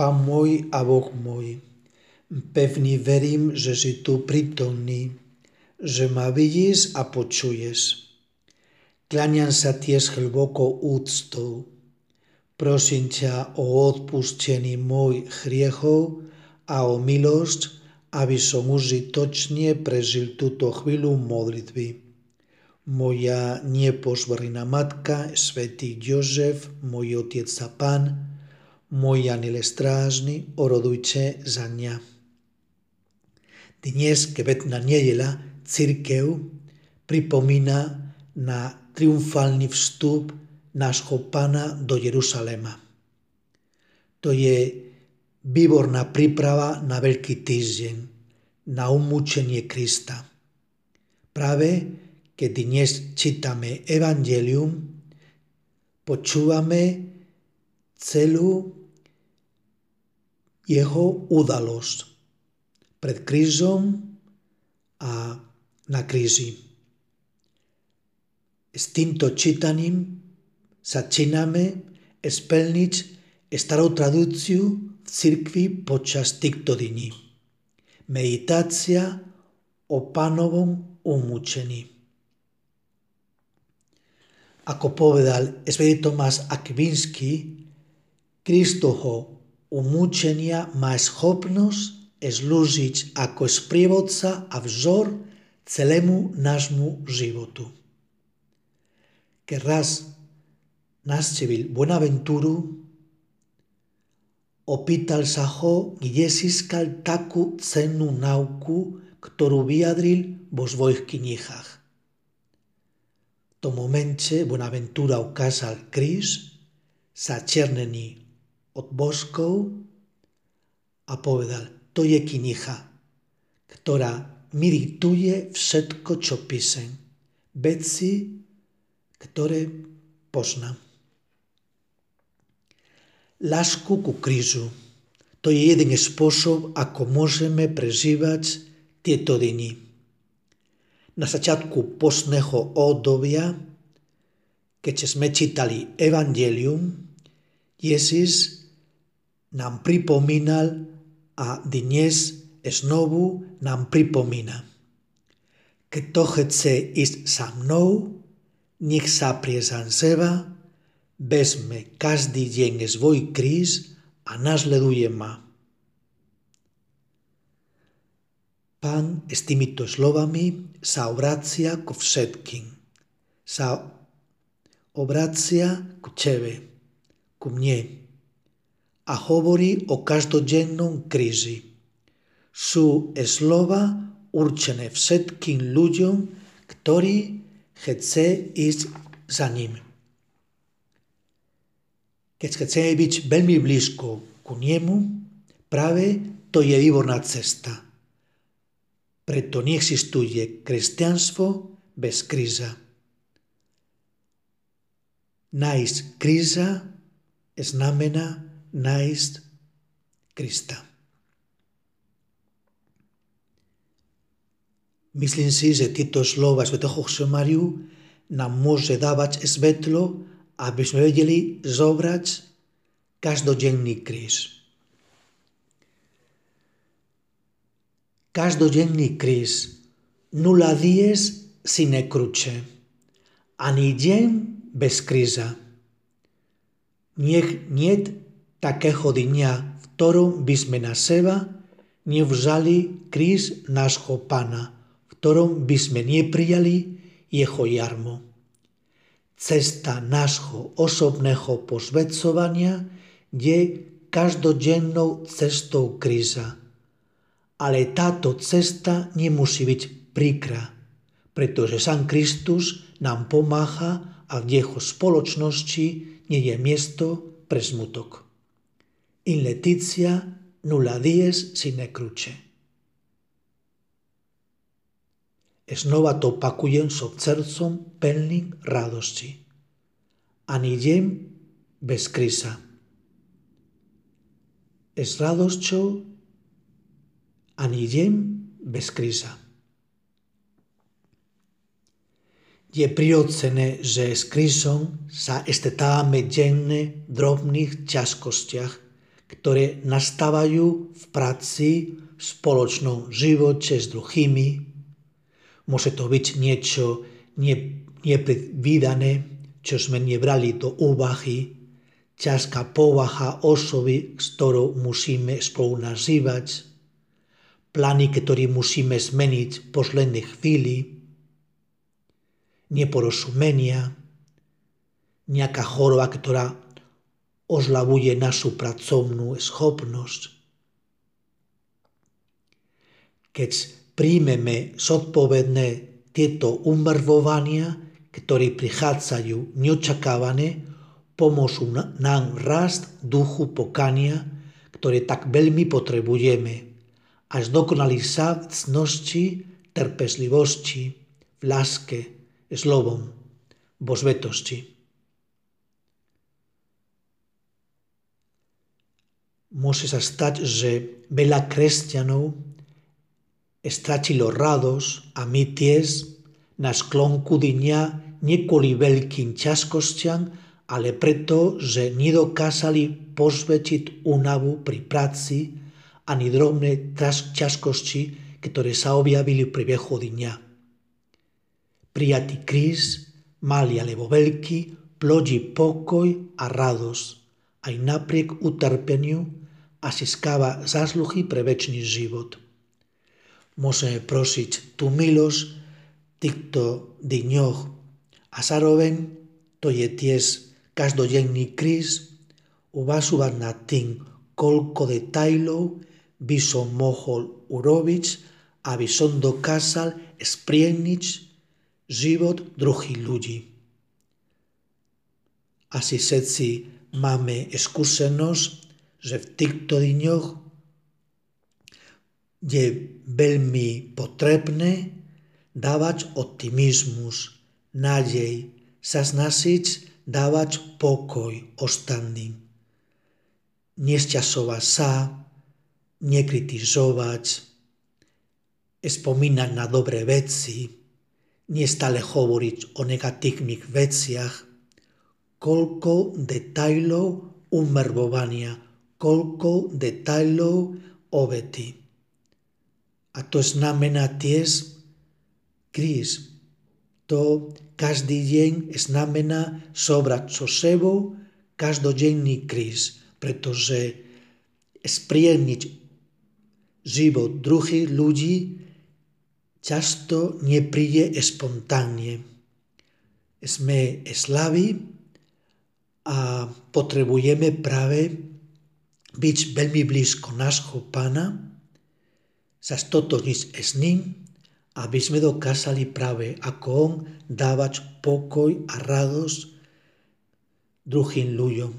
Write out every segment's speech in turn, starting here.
Pan môj a Boh môj, pevný verím, že si tu prítomný, že ma vidíš a počuješ. Kláňam sa tiež hlbokou úctou. Prosím ťa o odpustenie mojich hriechov a o milosť, aby som užitočne prežil túto chvíľu modlitby. Moja nepožvrná matka, svätý Jozef, môj otec a pán, môj aniel strážny, orodujte za mňa. Dnes, kvetná nedela, církev pripomína na triumfálny vstup nášho pána do Jeruzalema. To je výborná príprava na Veľký týždeň, na umúčenie Krista. Práve keď dnes čítame Evangelium, počúvame celú jeho udalosť pred krížom a na kríži. S týmto čítaním začíname splniť starú tradíciu v cirkvi počas týchto dní. Meditácia o pánovom umúčení. Ako povedal svätý Tomás Akvinsky, Kristoho umúčenia má schopnosť slúžiť ako sprievodca a vzor celému nášmu životu. Keď raz navštívil Buenaventuru, opýtal sa ho, kde získal takú cennú nauku, ktorú vyjadril vo svojich knihách. V tom momente Buenaventura ukázal kríž, začernený od boskov a povedal, to je kniha, ktorá mi diktuje všetko, čo písem. Veci, ktoré poznám. Lásku ku krížu. To je jeden spôsob, ako môžeme prežívať tieto dni. Na začiatku postného obdobia, keď sme čítali Evangelium, Jezus nám pripomínal a dnes znovu nám pripomína. Kto chce ísť sa mnou, nech sa prie za seba, vezme každý deň svoj kríž a nasleduje ma. Pán s týmito slovami sa obracia ku všetkým. Sa obracia ku tebe, ku mne a hovorí o každodennom kríži. Sú slova určené všetkým ľuďom, ktorí chce ísť za ním. Keď chceme byť veľmi blízko ku nemu, práve to je výborná cesta. Preto neexistuje kresťanstvo bez kríza. Nájsť kríza znamená nájsť Krista. Myslím si, že tieto slova svätého Mariu nám môže dávať svetlo, aby sme vedeli zobrať každodenný kríž. Každodenný kríž nula dies sine cruce. Ani deň bez kríža. Nech niet takého dňa, v ktorom by sme na seba nevzali kríž nášho Pána – ktorom by sme neprijali jeho jarmo. Cesta nášho osobného posvedcovania je každodennou cestou kríza. Ale táto cesta nemusí byť príkra, pretože San Kristus nám pomáha a v jeho spoločnosti nie je miesto pre smutok. In leticia nulla dies sine cruce. Znova to opakujem so srdcom plným radosti. Ani deň bez kríza. S radosťou ani deň bez kríza. Je prirodzené, že s krízom sa stretávame denne v drobných ťažkostiach, ktoré nastávajú v práci, v spoločnom živote s druhými. Môže to byť niečo nepredvídané, čo sme nebrali do úvahy, ťažká povaha osoby, s ktorou musíme spolu nazývať, plány, ktoré musíme zmeniť v poslednej chvíli, neporozumenia, nejaká choroba, ktorá ozlavuje našu pracovnú schopnosť. Keď príjmeme zodpovedné tieto umrvovania, ktoré prichádzajú neočakávané, pomôžu nám rast duchu pokania, ktoré tak veľmi potrebujeme, až dokonali sa cnosti, trpezlivosti, v láske, slovom, vo svetosti. Môže sa stať, že veľa kresťanov stratilo radosť a my tiež na sklonku dňa nie kvôli veľkým ťažkostiam, ale preto, že nedokázali posvetiť únavu pri práci ani drobné ťažkosti, ktoré sa objavili v priebehu dňa. Prijatý kríz, malý alebo veľký, plodí pokoj a radosť aj napriek utrpeniu a získava zásluhy pre väčší život. Môžeme prosiť tú milosť týchto dňoch a zároveň to je tiež každodenný kríz uvažovať nad tým, koľko detailov by som mohol urobiť, aby som dokázal sprieniť život druhých ľudí. Asi všetci že v týchto dňoch je veľmi potrebné dávať optimizmus, nádej, sa snažiť dávať pokoj ostatným. Nesťažovať sa, nekritizovať, spomínať na dobré veci, nestále hovoriť o negatívnych veciach, koľko detailov umrvovania koľko detailov obety. A to znamená tiež kríz. To každý deň znamená sobrať so sebou každodenný kríz, pretože spriemniť život druhých ľudí často nepríde spontánne. Sme slaví a potrebujeme práve byť veľmi blízko nášho pána, sa stotožniť s ním, aby sme dokázali práve ako on dávať pokoj a radosť druhým ľuďom.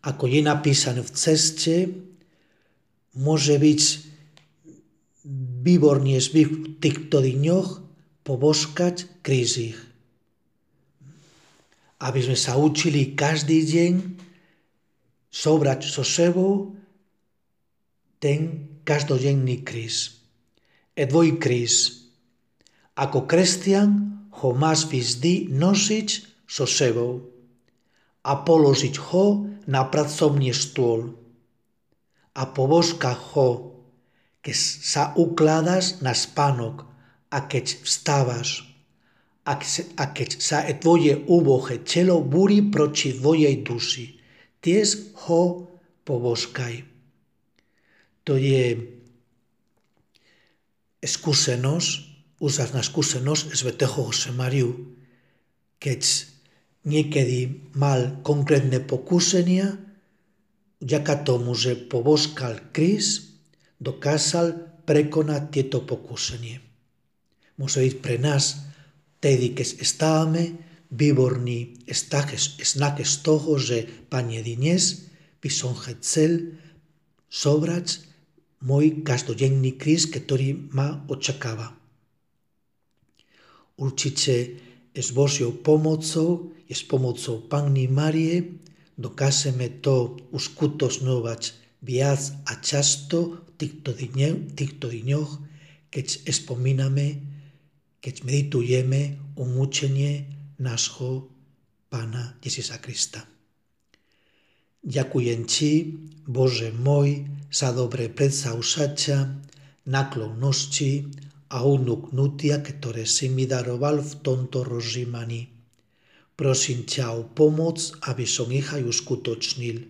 Ako je napísané v ceste, môže byť výborne v týchto dňoch poboskať krízy. Aby sme sa učili každý deň sobrať so sebou ten každodenný kríz. E tvoj kríz. Ako kresťan ho máš vždy nosiť so sebou a položiť ho na pracovný stôl a pobožka ho, keď sa ukladáš na spánok a keď vstávaš a tvoje úbohe telo búri proti tvojej duši tiež ho poboskaj. To je skúsenosť, úžasná skúsenosť svätého Mariu, keď niekedy mal konkrétne pokúsenia, vďaka tomu, že poboskal kríz, dokázal prekonať tieto pokúsenie. Môže byť pre nás, tedy, keď stávame výborný znak z toho, že Pane dnes by som chcel sobrať môj každodenný kríz, ktorý ma očakáva. Určite s Božou pomocou, s pomocou Panny Marie dokážeme to uskutočňovať viac a často v týchto dňoch, keď spomíname, keď meditujeme o mučenie nášho Pána Ježíša Krista. Ďakujem Ti, Bože môj, za dobre predsaušaťa, naklonosti a unuknutia, ktoré si mi daroval v tomto rozžímaní. Prosím ťa o pomoc, aby som ich aj uskutočnil.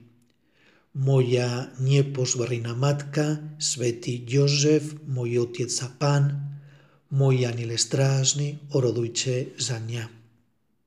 Moja nepozvorná matka, svätý Jozef, môj otec a pán, môj aniel strážny, orodujte za mňa.